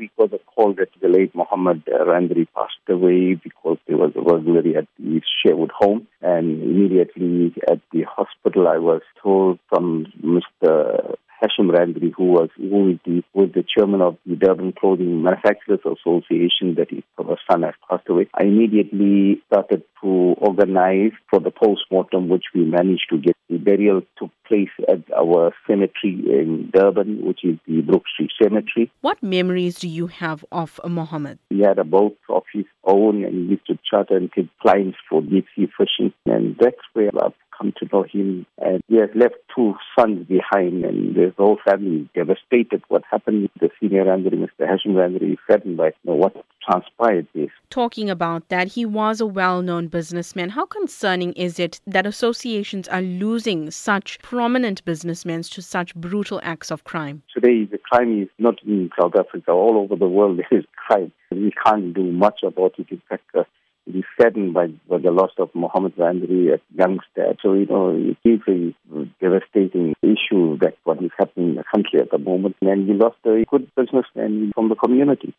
week was a call that the late Mohammed Randeree passed away because there was a burglary at the Sherwood home. And immediately at the hospital, I was told from Mr. Hashim Randeree, who was who the, was the chairman of the Durban Clothing Manufacturers Association, that his son has passed away. I immediately started to organize for the post-mortem, which we managed to get. The burial took place at our cemetery in Durban, which is the Brook Street Cemetery. What memories do you have of Mohammed? He had a boat of his own and he used to charter and take clients for deep sea fishing. And that's where I've come to know him. And he has left two sons behind, and the whole family devastated. What happened with the senior Randeree, Mr. Hashim Randeree, saddened by what transpired this. Talking about that, he was a well known businessman. How concerning is it that associations are losing such prominent businessmen to such brutal acts of crime? Today, the crime is not in South Africa. All over the world, there is crime. We can't do much about it. In fact, uh, saddened by, by the loss of Mohammed Randeree at youngster. So, you know, it is a devastating issue that what is happening in the country at the moment. And we lost a good businessman from the community.